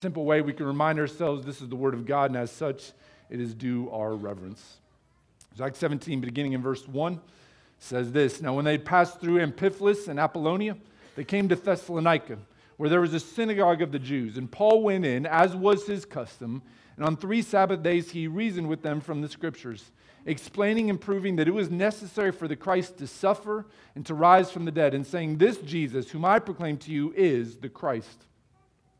simple way we can remind ourselves this is the Word of God, and as such, it is due our reverence. Acts 17, beginning in verse 1, says this Now, when they passed through Amphipolis and Apollonia, they came to Thessalonica, where there was a synagogue of the Jews. And Paul went in, as was his custom, and on three Sabbath days he reasoned with them from the Scriptures, explaining and proving that it was necessary for the Christ to suffer and to rise from the dead, and saying, This Jesus, whom I proclaim to you, is the Christ.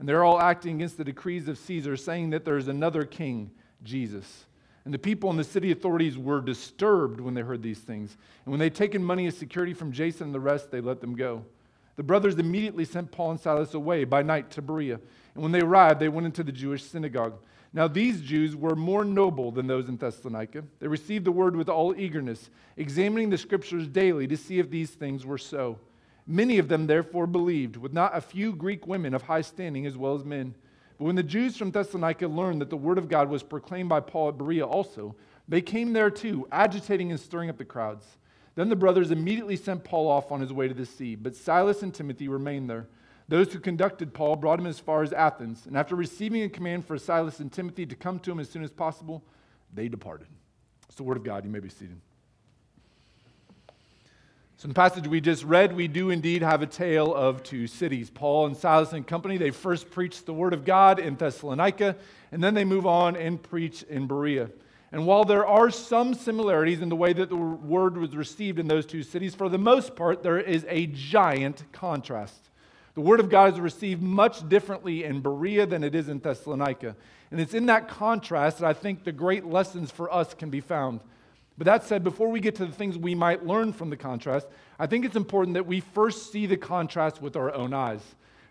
And they're all acting against the decrees of Caesar, saying that there is another king, Jesus. And the people and the city authorities were disturbed when they heard these things. And when they'd taken money as security from Jason and the rest, they let them go. The brothers immediately sent Paul and Silas away by night to Berea. And when they arrived, they went into the Jewish synagogue. Now, these Jews were more noble than those in Thessalonica. They received the word with all eagerness, examining the scriptures daily to see if these things were so. Many of them therefore believed, with not a few Greek women of high standing as well as men. But when the Jews from Thessalonica learned that the word of God was proclaimed by Paul at Berea also, they came there too, agitating and stirring up the crowds. Then the brothers immediately sent Paul off on his way to the sea, but Silas and Timothy remained there. Those who conducted Paul brought him as far as Athens, and after receiving a command for Silas and Timothy to come to him as soon as possible, they departed. It's the word of God. You may be seated. So, in the passage we just read, we do indeed have a tale of two cities. Paul and Silas and company, they first preach the word of God in Thessalonica, and then they move on and preach in Berea. And while there are some similarities in the way that the word was received in those two cities, for the most part, there is a giant contrast. The word of God is received much differently in Berea than it is in Thessalonica. And it's in that contrast that I think the great lessons for us can be found. But that said, before we get to the things we might learn from the contrast, I think it's important that we first see the contrast with our own eyes.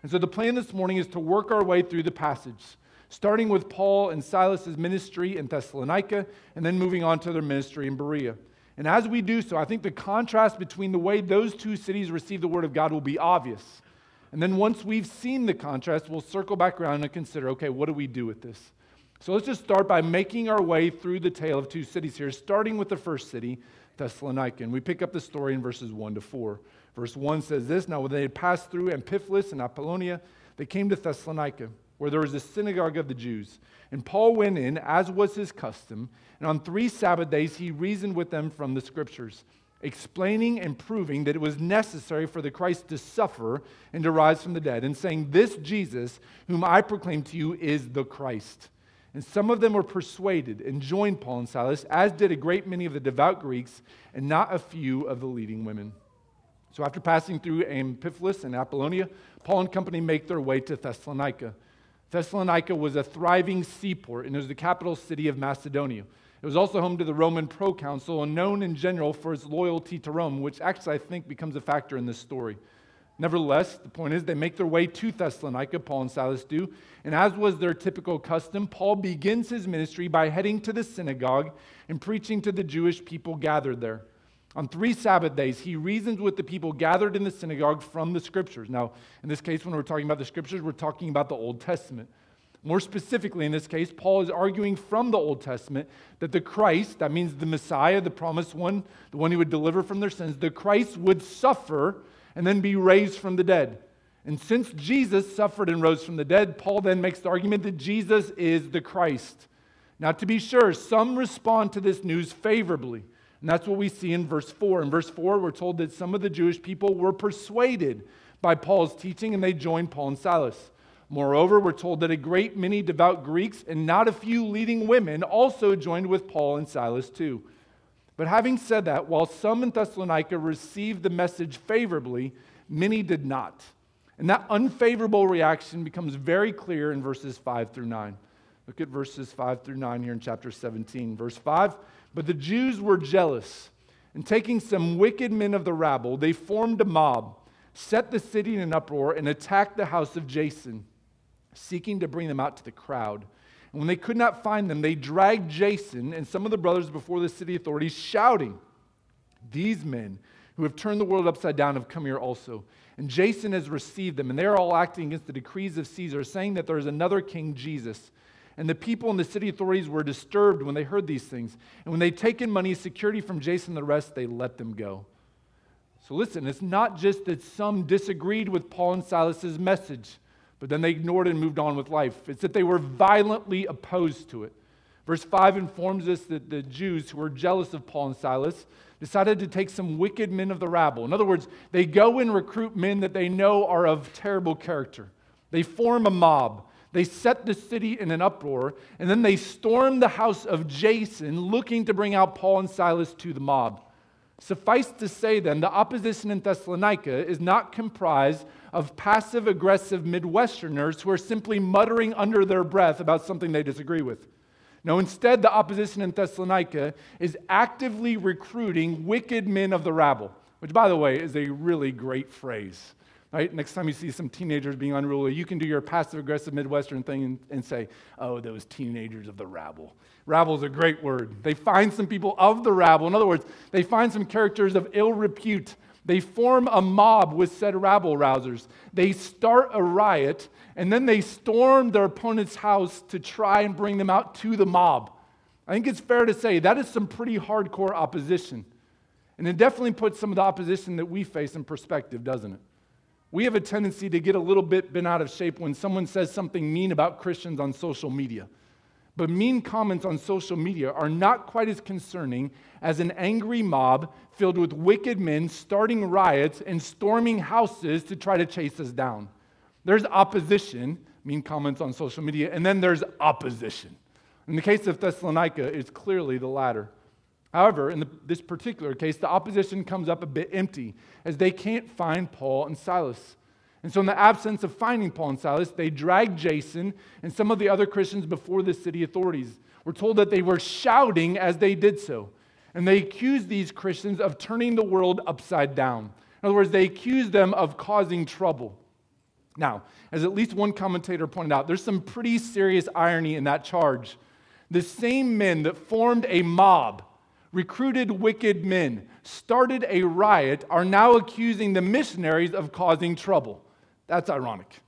And so the plan this morning is to work our way through the passage, starting with Paul and Silas's ministry in Thessalonica, and then moving on to their ministry in Berea. And as we do so, I think the contrast between the way those two cities receive the word of God will be obvious. And then once we've seen the contrast, we'll circle back around and consider okay, what do we do with this? So let's just start by making our way through the tale of two cities here, starting with the first city, Thessalonica. And we pick up the story in verses 1 to 4. Verse 1 says this Now, when they had passed through Amphipolis and Apollonia, they came to Thessalonica, where there was a synagogue of the Jews. And Paul went in, as was his custom, and on three Sabbath days he reasoned with them from the scriptures, explaining and proving that it was necessary for the Christ to suffer and to rise from the dead, and saying, This Jesus, whom I proclaim to you, is the Christ. And some of them were persuaded and joined Paul and Silas, as did a great many of the devout Greeks, and not a few of the leading women. So after passing through Amphipolis and Apollonia, Paul and company make their way to Thessalonica. Thessalonica was a thriving seaport, and it was the capital city of Macedonia. It was also home to the Roman proconsul and known in general for its loyalty to Rome, which actually I think becomes a factor in this story. Nevertheless, the point is, they make their way to Thessalonica, Paul and Silas do. And as was their typical custom, Paul begins his ministry by heading to the synagogue and preaching to the Jewish people gathered there. On three Sabbath days, he reasons with the people gathered in the synagogue from the scriptures. Now, in this case, when we're talking about the scriptures, we're talking about the Old Testament. More specifically, in this case, Paul is arguing from the Old Testament that the Christ, that means the Messiah, the promised one, the one who would deliver from their sins, the Christ would suffer and then be raised from the dead. And since Jesus suffered and rose from the dead, Paul then makes the argument that Jesus is the Christ. Now, to be sure, some respond to this news favorably. And that's what we see in verse 4. In verse 4, we're told that some of the Jewish people were persuaded by Paul's teaching and they joined Paul and Silas. Moreover, we're told that a great many devout Greeks and not a few leading women also joined with Paul and Silas too. But having said that, while some in Thessalonica received the message favorably, many did not. And that unfavorable reaction becomes very clear in verses 5 through 9. Look at verses 5 through 9 here in chapter 17. Verse 5 But the Jews were jealous, and taking some wicked men of the rabble, they formed a mob, set the city in an uproar, and attacked the house of Jason, seeking to bring them out to the crowd. And when they could not find them, they dragged Jason and some of the brothers before the city authorities, shouting, These men who have turned the world upside down have come here also. And Jason has received them, and they're all acting against the decrees of Caesar, saying that there is another king, Jesus. And the people and the city authorities were disturbed when they heard these things. And when they'd taken money, security from Jason and the rest, they let them go. So listen, it's not just that some disagreed with Paul and Silas's message but then they ignored it and moved on with life. It's that they were violently opposed to it. Verse 5 informs us that the Jews who were jealous of Paul and Silas decided to take some wicked men of the rabble. In other words, they go and recruit men that they know are of terrible character. They form a mob. They set the city in an uproar, and then they storm the house of Jason looking to bring out Paul and Silas to the mob. Suffice to say, then, the opposition in Thessalonica is not comprised of passive aggressive Midwesterners who are simply muttering under their breath about something they disagree with. No, instead, the opposition in Thessalonica is actively recruiting wicked men of the rabble, which, by the way, is a really great phrase. Right? Next time you see some teenagers being unruly, you can do your passive aggressive Midwestern thing and, and, say, oh, those teenagers of the rabble. Rabble is a great word. They find some people of the rabble. In other words, they find some characters of ill repute they form a mob with said rabble rousers. They start a riot, and then they storm their opponent's house to try and bring them out to the mob. I think it's fair to say that is some pretty hardcore opposition. And it definitely puts some of the opposition that we face in perspective, doesn't it? We have a tendency to get a little bit bent out of shape when someone says something mean about Christians on social media. But mean comments on social media are not quite as concerning as an angry mob filled with wicked men starting riots and storming houses to try to chase us down. There's opposition, mean comments on social media, and then there's opposition. In the case of Thessalonica, it's clearly the latter. However, in the, this particular case, the opposition comes up a bit empty as they can't find Paul and Silas. And so, in the absence of finding Paul and Silas, they dragged Jason and some of the other Christians before the city authorities. We're told that they were shouting as they did so. And they accused these Christians of turning the world upside down. In other words, they accused them of causing trouble. Now, as at least one commentator pointed out, there's some pretty serious irony in that charge. The same men that formed a mob, recruited wicked men, started a riot, are now accusing the missionaries of causing trouble. That's ironic.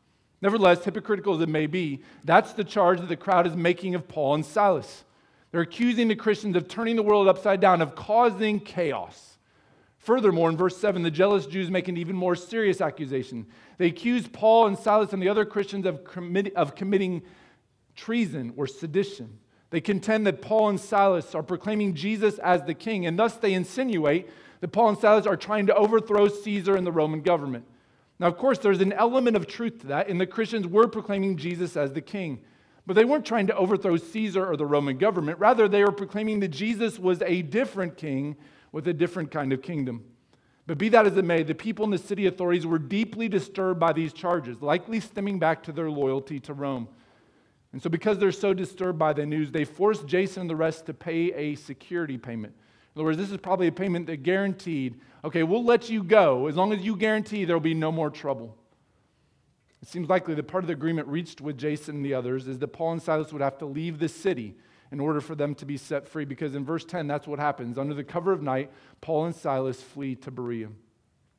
Nevertheless, hypocritical as it may be, that's the charge that the crowd is making of Paul and Silas. They're accusing the Christians of turning the world upside down, of causing chaos. Furthermore, in verse 7, the jealous Jews make an even more serious accusation. They accuse Paul and Silas and the other Christians of, commit, of committing treason or sedition. They contend that Paul and Silas are proclaiming Jesus as the king, and thus they insinuate that Paul and Silas are trying to overthrow Caesar and the Roman government. Now, of course, there's an element of truth to that, and the Christians were proclaiming Jesus as the king. But they weren't trying to overthrow Caesar or the Roman government. Rather, they were proclaiming that Jesus was a different king with a different kind of kingdom. But be that as it may, the people in the city authorities were deeply disturbed by these charges, likely stemming back to their loyalty to Rome. And so, because they're so disturbed by the news, they forced Jason and the rest to pay a security payment. In other words, this is probably a payment that guaranteed, okay, we'll let you go as long as you guarantee there will be no more trouble. It seems likely that part of the agreement reached with Jason and the others is that Paul and Silas would have to leave the city in order for them to be set free, because in verse 10, that's what happens. Under the cover of night, Paul and Silas flee to Berea.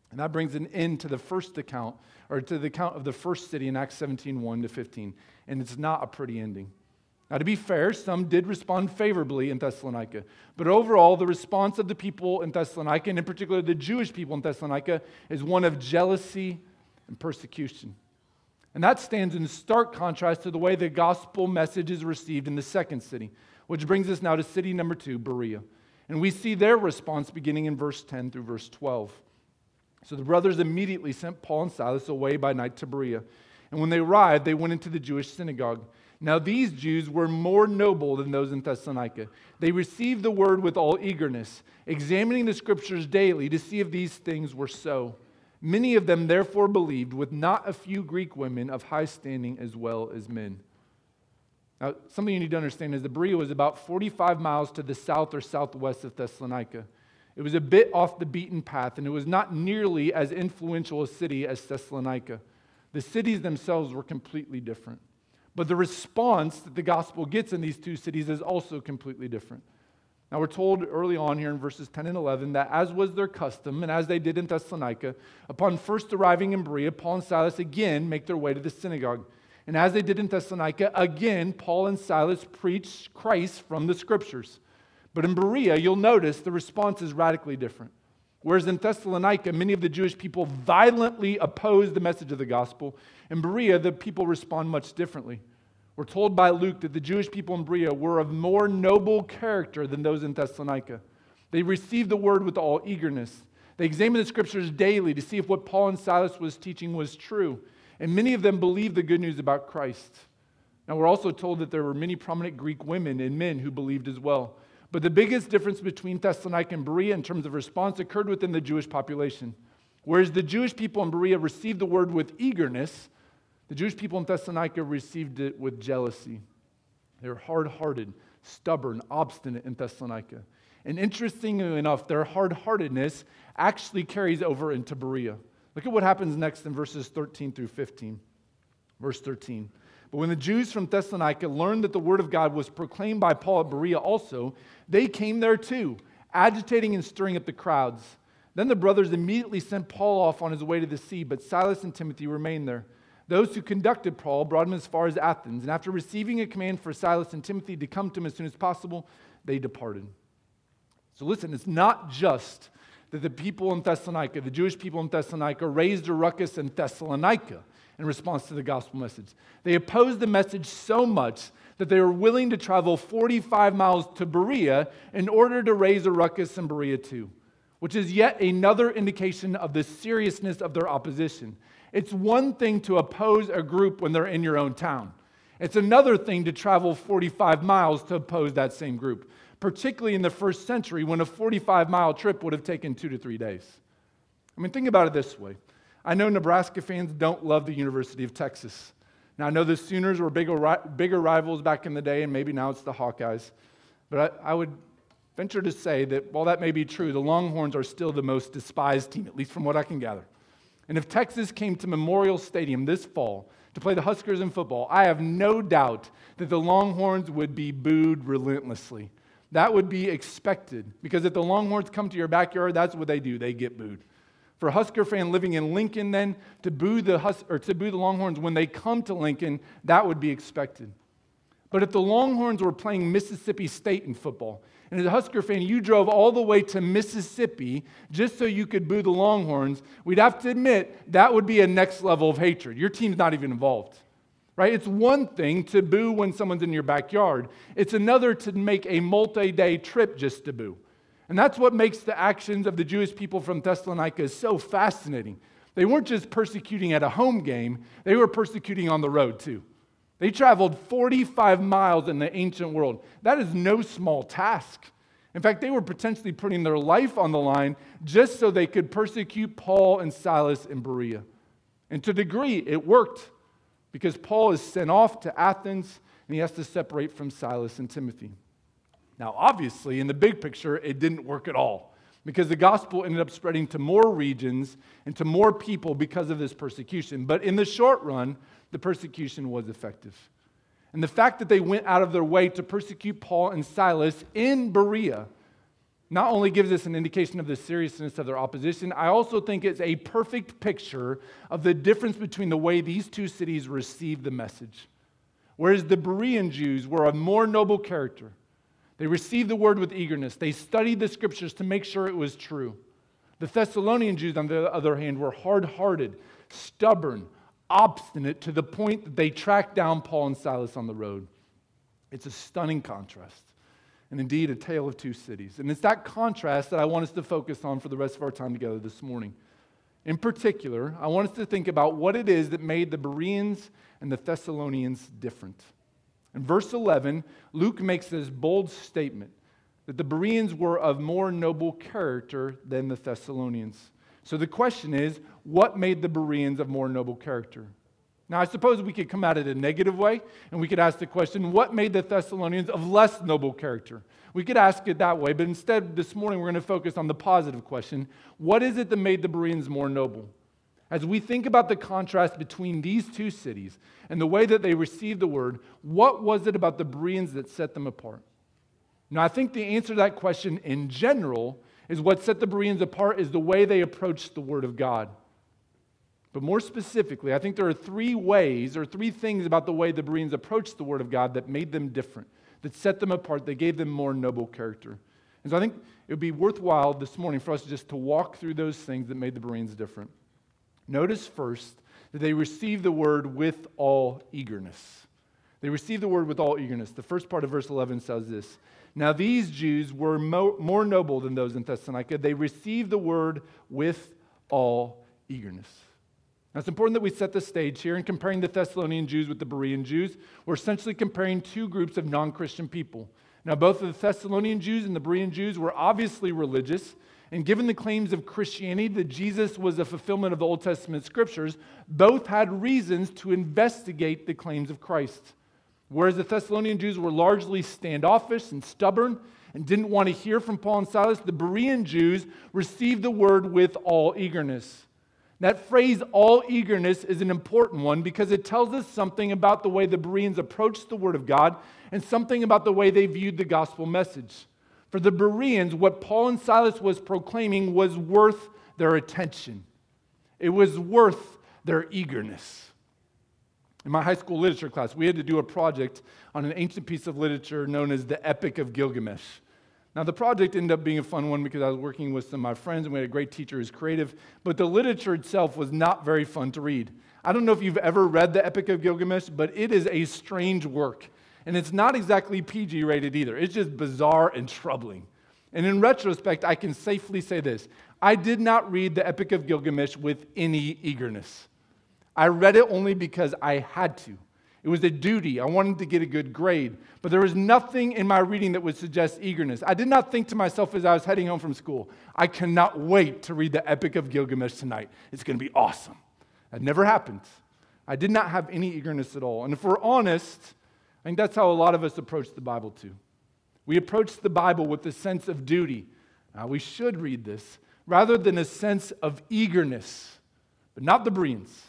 And that brings an end to the first account, or to the account of the first city in Acts 17 1 to 15. And it's not a pretty ending. Now, to be fair, some did respond favorably in Thessalonica. But overall, the response of the people in Thessalonica, and in particular the Jewish people in Thessalonica, is one of jealousy and persecution. And that stands in stark contrast to the way the gospel message is received in the second city, which brings us now to city number two, Berea. And we see their response beginning in verse 10 through verse 12. So the brothers immediately sent Paul and Silas away by night to Berea. And when they arrived, they went into the Jewish synagogue. Now, these Jews were more noble than those in Thessalonica. They received the word with all eagerness, examining the scriptures daily to see if these things were so. Many of them therefore believed, with not a few Greek women of high standing as well as men. Now, something you need to understand is that Berea was about 45 miles to the south or southwest of Thessalonica. It was a bit off the beaten path, and it was not nearly as influential a city as Thessalonica. The cities themselves were completely different. But the response that the gospel gets in these two cities is also completely different. Now, we're told early on here in verses 10 and 11 that as was their custom, and as they did in Thessalonica, upon first arriving in Berea, Paul and Silas again make their way to the synagogue. And as they did in Thessalonica, again, Paul and Silas preached Christ from the scriptures. But in Berea, you'll notice the response is radically different. Whereas in Thessalonica, many of the Jewish people violently opposed the message of the gospel, in Berea, the people respond much differently. We're told by Luke that the Jewish people in Berea were of more noble character than those in Thessalonica. They received the word with all eagerness. They examined the scriptures daily to see if what Paul and Silas was teaching was true. And many of them believed the good news about Christ. Now, we're also told that there were many prominent Greek women and men who believed as well. But the biggest difference between Thessalonica and Berea in terms of response occurred within the Jewish population. Whereas the Jewish people in Berea received the word with eagerness, the Jewish people in Thessalonica received it with jealousy. They were hard hearted, stubborn, obstinate in Thessalonica. And interestingly enough, their hard heartedness actually carries over into Berea. Look at what happens next in verses 13 through 15. Verse 13. But when the Jews from Thessalonica learned that the word of God was proclaimed by Paul at Berea also, they came there too, agitating and stirring up the crowds. Then the brothers immediately sent Paul off on his way to the sea, but Silas and Timothy remained there. Those who conducted Paul brought him as far as Athens, and after receiving a command for Silas and Timothy to come to him as soon as possible, they departed. So listen, it's not just that the people in Thessalonica, the Jewish people in Thessalonica, raised a ruckus in Thessalonica in response to the gospel message. They opposed the message so much that they were willing to travel 45 miles to Berea in order to raise a ruckus in Berea too, which is yet another indication of the seriousness of their opposition. It's one thing to oppose a group when they're in your own town. It's another thing to travel 45 miles to oppose that same group, particularly in the first century when a 45 mile trip would have taken two to three days. I mean, think about it this way. I know Nebraska fans don't love the University of Texas. Now, I know the Sooners were bigger, bigger rivals back in the day, and maybe now it's the Hawkeyes. But I, I would venture to say that while that may be true, the Longhorns are still the most despised team, at least from what I can gather. And if Texas came to Memorial Stadium this fall to play the Huskers in football, I have no doubt that the Longhorns would be booed relentlessly. That would be expected because if the Longhorns come to your backyard, that's what they do. They get booed. For Husker fan living in Lincoln, then to boo the Hus- or to boo the Longhorns when they come to Lincoln, that would be expected. But if the Longhorns were playing Mississippi State in football, and as a Husker fan, you drove all the way to Mississippi just so you could boo the Longhorns, we'd have to admit that would be a next level of hatred. Your team's not even involved. Right? It's one thing to boo when someone's in your backyard. It's another to make a multi-day trip just to boo. And that's what makes the actions of the Jewish people from Thessalonica so fascinating. They weren't just persecuting at a home game, they were persecuting on the road too. They traveled 45 miles in the ancient world. That is no small task. In fact, they were potentially putting their life on the line just so they could persecute Paul and Silas in Berea. And to a degree, it worked because Paul is sent off to Athens and he has to separate from Silas and Timothy. Now, obviously, in the big picture, it didn't work at all because the gospel ended up spreading to more regions and to more people because of this persecution. But in the short run, the persecution was effective. And the fact that they went out of their way to persecute Paul and Silas in Berea not only gives us an indication of the seriousness of their opposition, I also think it's a perfect picture of the difference between the way these two cities received the message. Whereas the Berean Jews were of more noble character, they received the word with eagerness, they studied the scriptures to make sure it was true. The Thessalonian Jews, on the other hand, were hard hearted, stubborn, obstinate to the point that they tracked down Paul and Silas on the road. It's a stunning contrast, and indeed a tale of two cities. And it's that contrast that I want us to focus on for the rest of our time together this morning. In particular, I want us to think about what it is that made the Bereans and the Thessalonians different. In verse 11, Luke makes this bold statement that the Bereans were of more noble character than the Thessalonians. So the question is, what made the Bereans of more noble character? Now, I suppose we could come at it a negative way, and we could ask the question, what made the Thessalonians of less noble character? We could ask it that way, but instead, this morning, we're going to focus on the positive question what is it that made the Bereans more noble? As we think about the contrast between these two cities and the way that they received the word, what was it about the Bereans that set them apart? Now, I think the answer to that question in general is what set the Bereans apart is the way they approached the word of God. But more specifically, I think there are three ways or three things about the way the Bereans approached the Word of God that made them different, that set them apart, that gave them more noble character. And so I think it would be worthwhile this morning for us just to walk through those things that made the Bereans different. Notice first that they received the Word with all eagerness. They received the Word with all eagerness. The first part of verse 11 says this Now these Jews were mo- more noble than those in Thessalonica. They received the Word with all eagerness. Now, it's important that we set the stage here in comparing the Thessalonian Jews with the Berean Jews. We're essentially comparing two groups of non Christian people. Now, both the Thessalonian Jews and the Berean Jews were obviously religious, and given the claims of Christianity that Jesus was a fulfillment of the Old Testament scriptures, both had reasons to investigate the claims of Christ. Whereas the Thessalonian Jews were largely standoffish and stubborn and didn't want to hear from Paul and Silas, the Berean Jews received the word with all eagerness. That phrase, all eagerness, is an important one because it tells us something about the way the Bereans approached the Word of God and something about the way they viewed the gospel message. For the Bereans, what Paul and Silas was proclaiming was worth their attention, it was worth their eagerness. In my high school literature class, we had to do a project on an ancient piece of literature known as the Epic of Gilgamesh. Now, the project ended up being a fun one because I was working with some of my friends and we had a great teacher who's creative, but the literature itself was not very fun to read. I don't know if you've ever read the Epic of Gilgamesh, but it is a strange work. And it's not exactly PG rated either. It's just bizarre and troubling. And in retrospect, I can safely say this I did not read the Epic of Gilgamesh with any eagerness. I read it only because I had to. It was a duty. I wanted to get a good grade. But there was nothing in my reading that would suggest eagerness. I did not think to myself as I was heading home from school, I cannot wait to read the Epic of Gilgamesh tonight. It's going to be awesome. That never happened. I did not have any eagerness at all. And if we're honest, I think that's how a lot of us approach the Bible too. We approach the Bible with a sense of duty. We should read this rather than a sense of eagerness, but not the Bereans.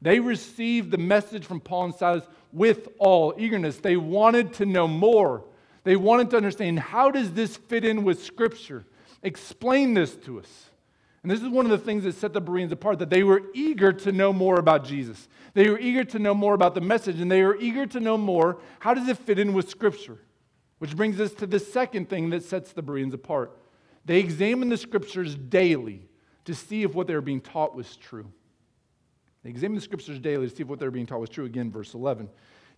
They received the message from Paul and Silas with all eagerness. They wanted to know more. They wanted to understand how does this fit in with Scripture? Explain this to us. And this is one of the things that set the Bereans apart that they were eager to know more about Jesus. They were eager to know more about the message, and they were eager to know more how does it fit in with Scripture? Which brings us to the second thing that sets the Bereans apart. They examined the Scriptures daily to see if what they were being taught was true. They examined the scriptures daily to see if what they were being taught was true. Again, verse 11.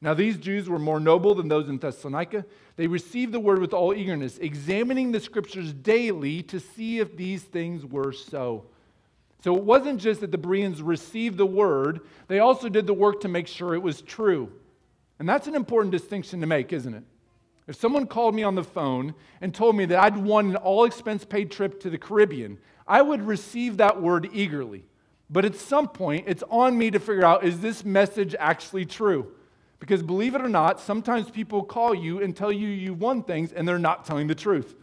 Now, these Jews were more noble than those in Thessalonica. They received the word with all eagerness, examining the scriptures daily to see if these things were so. So it wasn't just that the Bereans received the word, they also did the work to make sure it was true. And that's an important distinction to make, isn't it? If someone called me on the phone and told me that I'd won an all expense paid trip to the Caribbean, I would receive that word eagerly. But at some point, it's on me to figure out is this message actually true? Because believe it or not, sometimes people call you and tell you you won things and they're not telling the truth.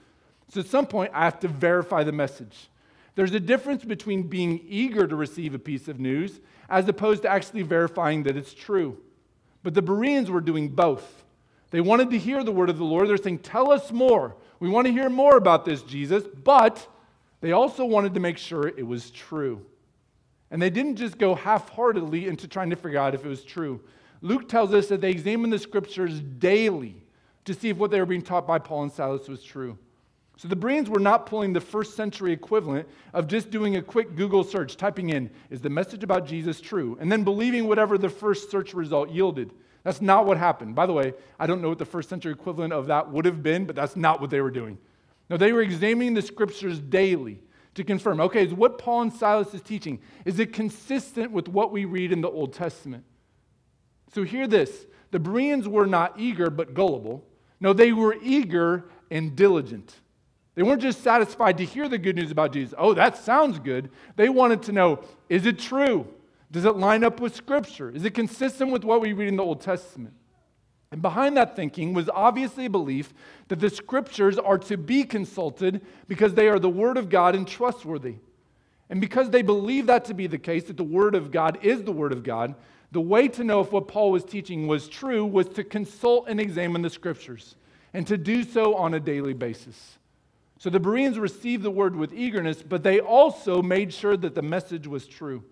So at some point, I have to verify the message. There's a difference between being eager to receive a piece of news as opposed to actually verifying that it's true. But the Bereans were doing both. They wanted to hear the word of the Lord. They're saying, Tell us more. We want to hear more about this, Jesus. But they also wanted to make sure it was true. And they didn't just go half heartedly into trying to figure out if it was true. Luke tells us that they examined the scriptures daily to see if what they were being taught by Paul and Silas was true. So the Bereans were not pulling the first century equivalent of just doing a quick Google search, typing in, is the message about Jesus true? And then believing whatever the first search result yielded. That's not what happened. By the way, I don't know what the first century equivalent of that would have been, but that's not what they were doing. No, they were examining the scriptures daily to confirm okay, is what Paul and Silas is teaching, is it consistent with what we read in the Old Testament? So hear this the Bereans were not eager but gullible. No, they were eager and diligent. They weren't just satisfied to hear the good news about Jesus. Oh, that sounds good. They wanted to know is it true? Does it line up with Scripture? Is it consistent with what we read in the Old Testament? And behind that thinking was obviously a belief that the scriptures are to be consulted because they are the word of God and trustworthy. And because they believe that to be the case, that the Word of God is the Word of God, the way to know if what Paul was teaching was true was to consult and examine the Scriptures, and to do so on a daily basis. So the Bereans received the Word with eagerness, but they also made sure that the message was true.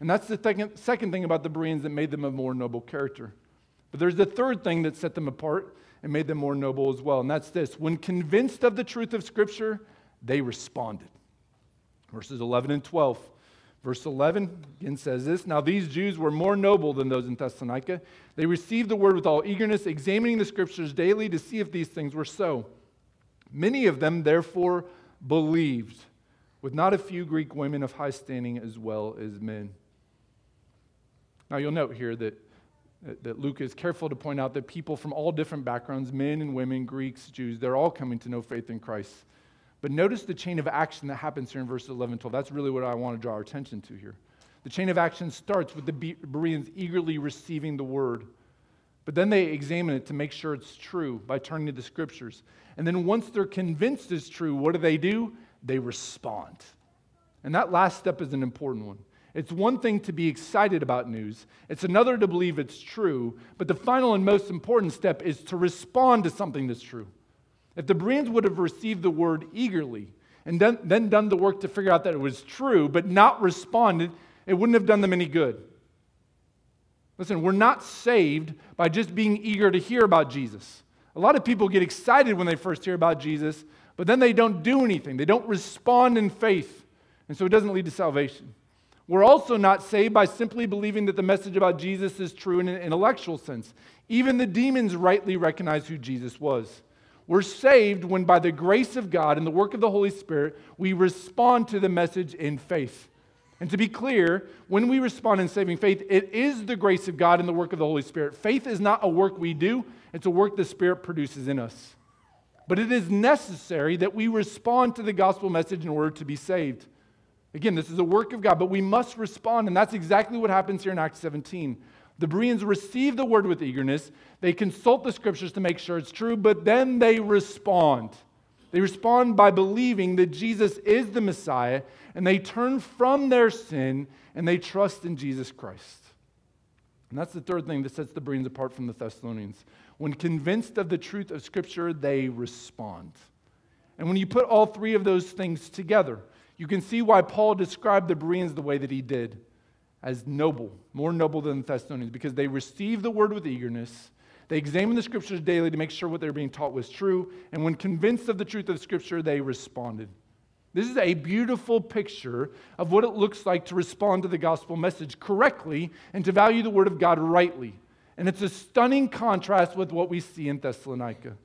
And that's the second, second thing about the Bereans that made them a more noble character. But there's the third thing that set them apart and made them more noble as well, and that's this when convinced of the truth of Scripture, they responded. Verses 11 and 12. Verse 11 again says this Now these Jews were more noble than those in Thessalonica. They received the word with all eagerness, examining the scriptures daily to see if these things were so. Many of them, therefore, believed, with not a few Greek women of high standing as well as men. Now you'll note here that, that Luke is careful to point out that people from all different backgrounds, men and women, Greeks, Jews, they're all coming to know faith in Christ. But notice the chain of action that happens here in verses 11 12. That's really what I want to draw our attention to here. The chain of action starts with the Bereans eagerly receiving the word. But then they examine it to make sure it's true by turning to the scriptures. And then once they're convinced it's true, what do they do? They respond. And that last step is an important one. It's one thing to be excited about news, it's another to believe it's true. But the final and most important step is to respond to something that's true. If the Bereans would have received the word eagerly and then done the work to figure out that it was true, but not responded, it wouldn't have done them any good. Listen, we're not saved by just being eager to hear about Jesus. A lot of people get excited when they first hear about Jesus, but then they don't do anything. They don't respond in faith. And so it doesn't lead to salvation. We're also not saved by simply believing that the message about Jesus is true in an intellectual sense. Even the demons rightly recognize who Jesus was. We're saved when, by the grace of God and the work of the Holy Spirit, we respond to the message in faith. And to be clear, when we respond in saving faith, it is the grace of God and the work of the Holy Spirit. Faith is not a work we do, it's a work the Spirit produces in us. But it is necessary that we respond to the gospel message in order to be saved. Again, this is a work of God, but we must respond, and that's exactly what happens here in Acts 17. The Bereans receive the word with eagerness. They consult the scriptures to make sure it's true, but then they respond. They respond by believing that Jesus is the Messiah, and they turn from their sin and they trust in Jesus Christ. And that's the third thing that sets the Bereans apart from the Thessalonians. When convinced of the truth of Scripture, they respond. And when you put all three of those things together, you can see why Paul described the Bereans the way that he did as noble, more noble than the Thessalonians, because they received the word with eagerness. They examined the scriptures daily to make sure what they were being taught was true. And when convinced of the truth of scripture, they responded. This is a beautiful picture of what it looks like to respond to the gospel message correctly and to value the word of God rightly. And it's a stunning contrast with what we see in Thessalonica.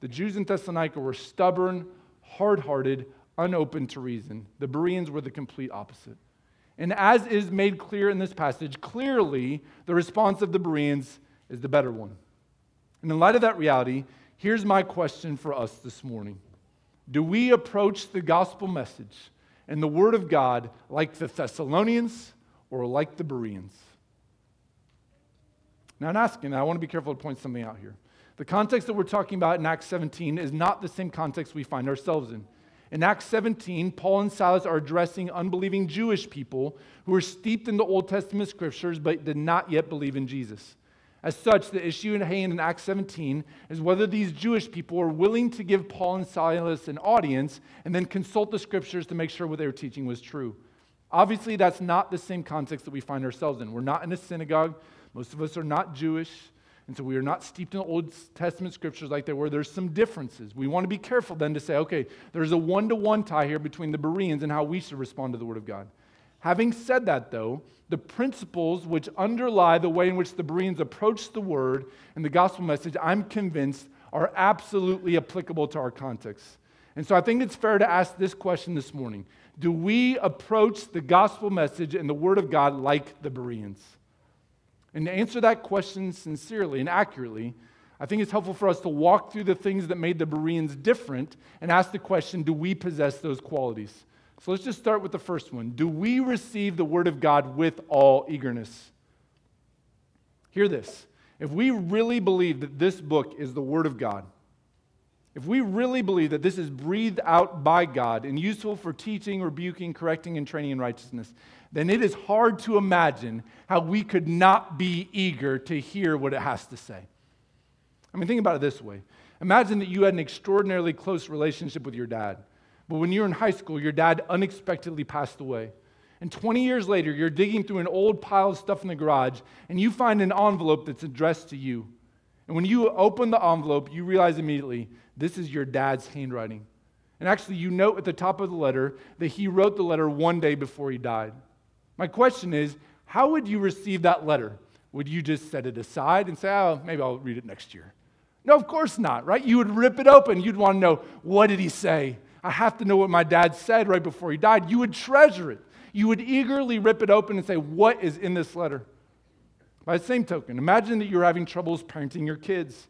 The Jews in Thessalonica were stubborn, hard hearted, unopen to reason. The Bereans were the complete opposite. And as is made clear in this passage, clearly the response of the Bereans is the better one. And in light of that reality, here's my question for us this morning Do we approach the gospel message and the word of God like the Thessalonians or like the Bereans? Now, I'm asking, I want to be careful to point something out here. The context that we're talking about in Acts 17 is not the same context we find ourselves in. In Acts 17, Paul and Silas are addressing unbelieving Jewish people who are steeped in the Old Testament scriptures but did not yet believe in Jesus. As such, the issue at hand in Acts 17 is whether these Jewish people are willing to give Paul and Silas an audience and then consult the scriptures to make sure what they were teaching was true. Obviously, that's not the same context that we find ourselves in. We're not in a synagogue. Most of us are not Jewish. And so we are not steeped in Old Testament scriptures like they were. There's some differences. We want to be careful then to say, okay, there's a one to one tie here between the Bereans and how we should respond to the Word of God. Having said that, though, the principles which underlie the way in which the Bereans approach the Word and the gospel message, I'm convinced, are absolutely applicable to our context. And so I think it's fair to ask this question this morning Do we approach the gospel message and the Word of God like the Bereans? And to answer that question sincerely and accurately, I think it's helpful for us to walk through the things that made the Bereans different and ask the question do we possess those qualities? So let's just start with the first one. Do we receive the Word of God with all eagerness? Hear this. If we really believe that this book is the Word of God, if we really believe that this is breathed out by God and useful for teaching, rebuking, correcting, and training in righteousness, then it is hard to imagine how we could not be eager to hear what it has to say. I mean, think about it this way Imagine that you had an extraordinarily close relationship with your dad, but when you were in high school, your dad unexpectedly passed away. And 20 years later, you're digging through an old pile of stuff in the garage and you find an envelope that's addressed to you. And when you open the envelope, you realize immediately this is your dad's handwriting. And actually, you note at the top of the letter that he wrote the letter one day before he died. My question is how would you receive that letter? Would you just set it aside and say, oh, maybe I'll read it next year? No, of course not, right? You would rip it open. You'd want to know, what did he say? I have to know what my dad said right before he died. You would treasure it. You would eagerly rip it open and say, what is in this letter? By the same token, imagine that you're having troubles parenting your kids.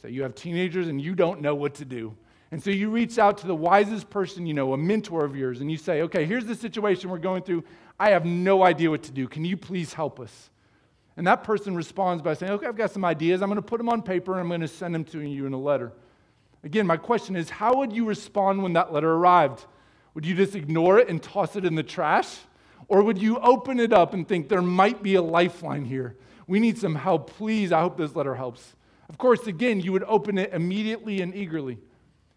Say you have teenagers and you don't know what to do. And so you reach out to the wisest person you know, a mentor of yours, and you say, okay, here's the situation we're going through. I have no idea what to do. Can you please help us? And that person responds by saying, Okay, I've got some ideas. I'm going to put them on paper and I'm going to send them to you in a letter. Again, my question is how would you respond when that letter arrived? Would you just ignore it and toss it in the trash? Or would you open it up and think there might be a lifeline here? We need some help. Please, I hope this letter helps. Of course, again, you would open it immediately and eagerly.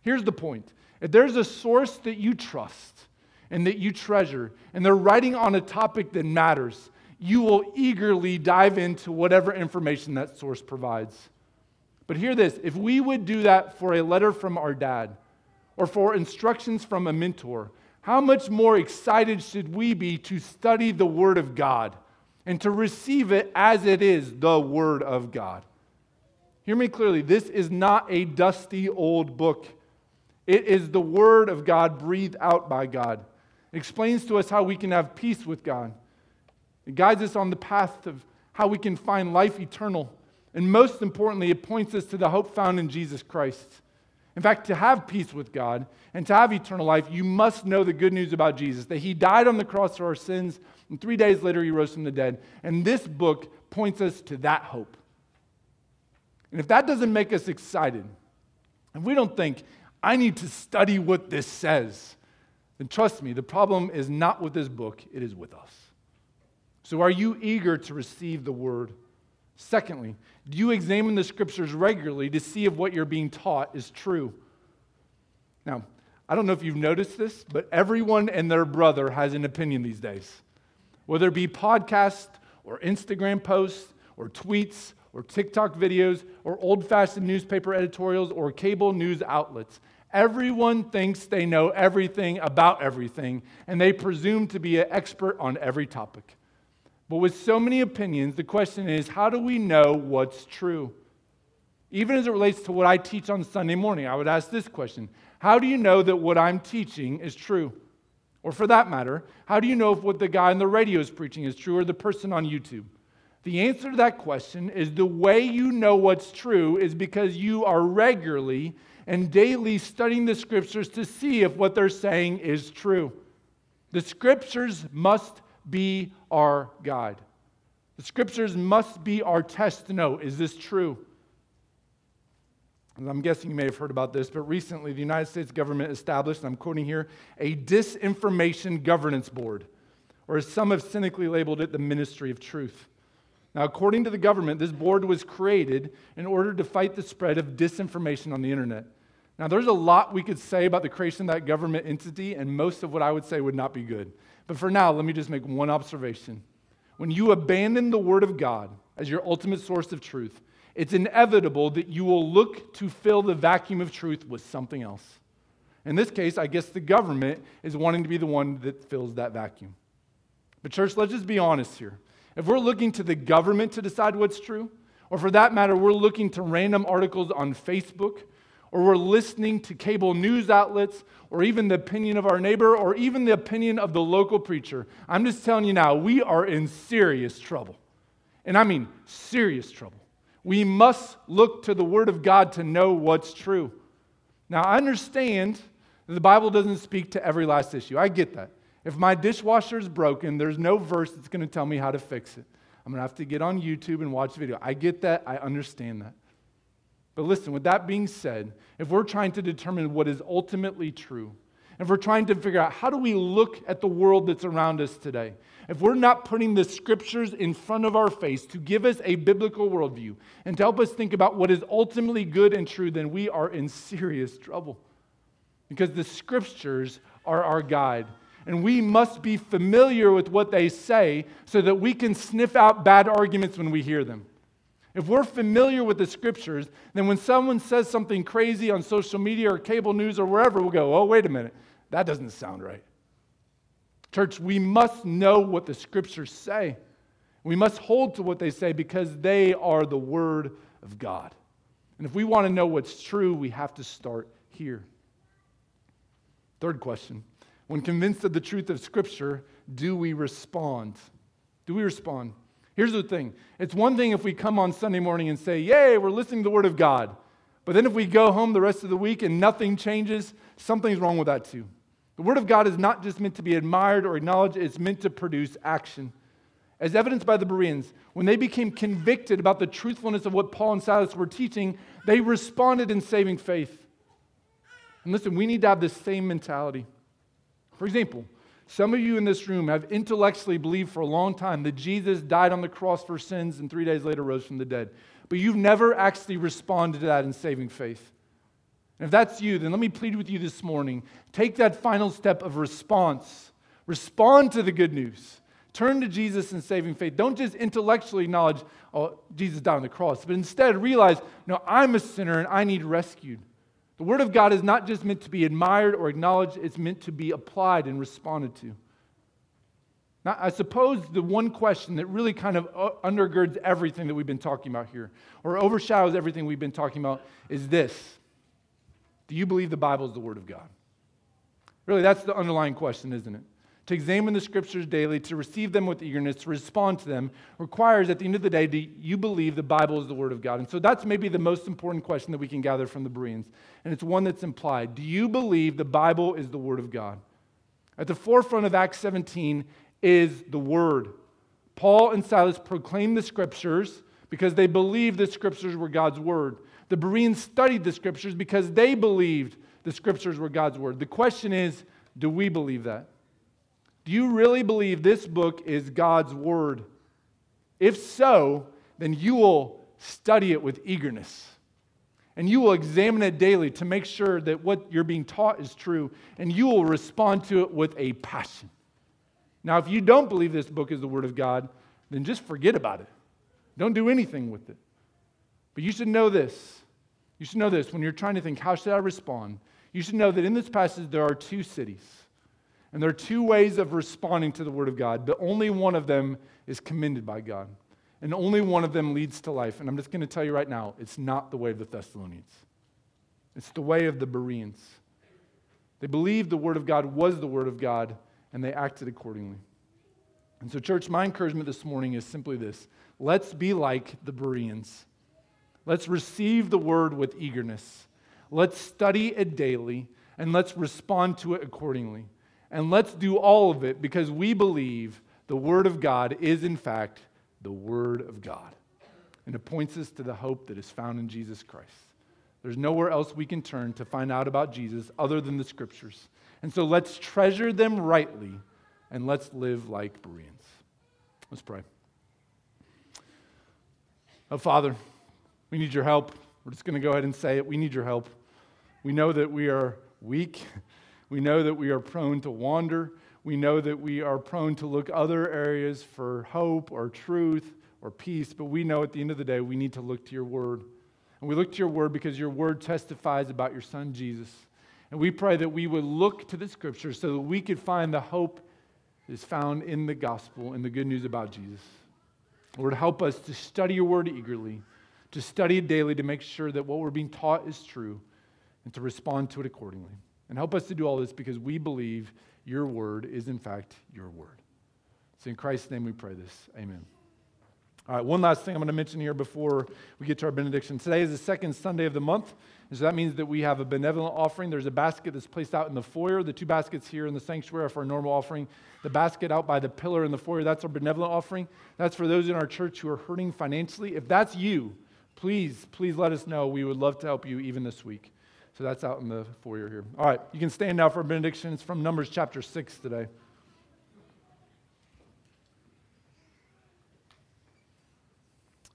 Here's the point if there's a source that you trust and that you treasure, and they're writing on a topic that matters, you will eagerly dive into whatever information that source provides. But hear this if we would do that for a letter from our dad or for instructions from a mentor, how much more excited should we be to study the Word of God and to receive it as it is the Word of God? Hear me clearly. This is not a dusty old book. It is the Word of God breathed out by God. It explains to us how we can have peace with God. It guides us on the path of how we can find life eternal. And most importantly, it points us to the hope found in Jesus Christ. In fact, to have peace with God and to have eternal life, you must know the good news about Jesus that he died on the cross for our sins, and three days later, he rose from the dead. And this book points us to that hope. And if that doesn't make us excited, and we don't think, I need to study what this says, then trust me, the problem is not with this book, it is with us. So, are you eager to receive the word? Secondly, do you examine the scriptures regularly to see if what you're being taught is true? Now, I don't know if you've noticed this, but everyone and their brother has an opinion these days. Whether it be podcasts or Instagram posts or tweets or TikTok videos or old fashioned newspaper editorials or cable news outlets, everyone thinks they know everything about everything and they presume to be an expert on every topic. But with so many opinions, the question is how do we know what's true? Even as it relates to what I teach on Sunday morning, I would ask this question How do you know that what I'm teaching is true? Or for that matter, how do you know if what the guy on the radio is preaching is true or the person on YouTube? The answer to that question is the way you know what's true is because you are regularly and daily studying the scriptures to see if what they're saying is true. The scriptures must be our guide. The scriptures must be our test to know is this true? I'm guessing you may have heard about this, but recently the United States government established, and I'm quoting here, a disinformation governance board, or as some have cynically labeled it, the Ministry of Truth. Now, according to the government, this board was created in order to fight the spread of disinformation on the internet. Now, there's a lot we could say about the creation of that government entity, and most of what I would say would not be good. But for now, let me just make one observation. When you abandon the Word of God as your ultimate source of truth, it's inevitable that you will look to fill the vacuum of truth with something else. In this case, I guess the government is wanting to be the one that fills that vacuum. But, church, let's just be honest here. If we're looking to the government to decide what's true, or for that matter, we're looking to random articles on Facebook or we're listening to cable news outlets, or even the opinion of our neighbor, or even the opinion of the local preacher, I'm just telling you now, we are in serious trouble. And I mean serious trouble. We must look to the Word of God to know what's true. Now, I understand that the Bible doesn't speak to every last issue. I get that. If my dishwasher is broken, there's no verse that's going to tell me how to fix it. I'm going to have to get on YouTube and watch the video. I get that. I understand that. But listen, with that being said, if we're trying to determine what is ultimately true, if we're trying to figure out how do we look at the world that's around us today, if we're not putting the scriptures in front of our face to give us a biblical worldview and to help us think about what is ultimately good and true, then we are in serious trouble. Because the scriptures are our guide. And we must be familiar with what they say so that we can sniff out bad arguments when we hear them. If we're familiar with the scriptures, then when someone says something crazy on social media or cable news or wherever, we'll go, oh, wait a minute, that doesn't sound right. Church, we must know what the scriptures say. We must hold to what they say because they are the word of God. And if we want to know what's true, we have to start here. Third question When convinced of the truth of Scripture, do we respond? Do we respond? Here's the thing it's one thing if we come on Sunday morning and say, Yay, we're listening to the Word of God. But then if we go home the rest of the week and nothing changes, something's wrong with that too. The Word of God is not just meant to be admired or acknowledged, it's meant to produce action. As evidenced by the Bereans, when they became convicted about the truthfulness of what Paul and Silas were teaching, they responded in saving faith. And listen, we need to have this same mentality. For example, some of you in this room have intellectually believed for a long time that Jesus died on the cross for sins and three days later rose from the dead. But you've never actually responded to that in saving faith. And if that's you, then let me plead with you this morning. Take that final step of response. Respond to the good news. Turn to Jesus in saving faith. Don't just intellectually acknowledge, oh, Jesus died on the cross, but instead realize, no, I'm a sinner and I need rescued. The Word of God is not just meant to be admired or acknowledged, it's meant to be applied and responded to. Now, I suppose the one question that really kind of uh, undergirds everything that we've been talking about here, or overshadows everything we've been talking about, is this Do you believe the Bible is the Word of God? Really, that's the underlying question, isn't it? To examine the scriptures daily, to receive them with eagerness, to respond to them, requires at the end of the day, do you believe the Bible is the Word of God? And so that's maybe the most important question that we can gather from the Bereans. And it's one that's implied Do you believe the Bible is the Word of God? At the forefront of Acts 17 is the Word. Paul and Silas proclaimed the scriptures because they believed the scriptures were God's Word. The Bereans studied the scriptures because they believed the scriptures were God's Word. The question is do we believe that? Do you really believe this book is God's word? If so, then you will study it with eagerness. And you will examine it daily to make sure that what you're being taught is true, and you will respond to it with a passion. Now, if you don't believe this book is the Word of God, then just forget about it. Don't do anything with it. But you should know this. You should know this when you're trying to think, how should I respond? You should know that in this passage there are two cities. And there are two ways of responding to the Word of God, but only one of them is commended by God. And only one of them leads to life. And I'm just going to tell you right now it's not the way of the Thessalonians, it's the way of the Bereans. They believed the Word of God was the Word of God, and they acted accordingly. And so, church, my encouragement this morning is simply this let's be like the Bereans. Let's receive the Word with eagerness. Let's study it daily, and let's respond to it accordingly. And let's do all of it because we believe the Word of God is, in fact, the Word of God. And it points us to the hope that is found in Jesus Christ. There's nowhere else we can turn to find out about Jesus other than the Scriptures. And so let's treasure them rightly and let's live like Bereans. Let's pray. Oh, Father, we need your help. We're just going to go ahead and say it. We need your help. We know that we are weak. We know that we are prone to wander. We know that we are prone to look other areas for hope or truth or peace, but we know at the end of the day we need to look to your word. And we look to your word because your word testifies about your son Jesus. And we pray that we would look to the scriptures so that we could find the hope that is found in the gospel and the good news about Jesus. Lord, help us to study your word eagerly, to study it daily to make sure that what we're being taught is true, and to respond to it accordingly. And help us to do all this because we believe your word is, in fact, your word. So, in Christ's name we pray this. Amen. All right, one last thing I'm going to mention here before we get to our benediction. Today is the second Sunday of the month. So that means that we have a benevolent offering. There's a basket that's placed out in the foyer. The two baskets here in the sanctuary are for our normal offering. The basket out by the pillar in the foyer, that's our benevolent offering. That's for those in our church who are hurting financially. If that's you, please, please let us know. We would love to help you even this week. So that's out in the foyer here. All right, you can stand now for benediction. It's from Numbers chapter 6 today.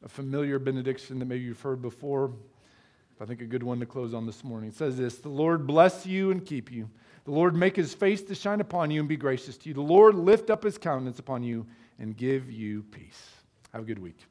A familiar benediction that maybe you've heard before. I think a good one to close on this morning. It says this The Lord bless you and keep you. The Lord make his face to shine upon you and be gracious to you. The Lord lift up his countenance upon you and give you peace. Have a good week.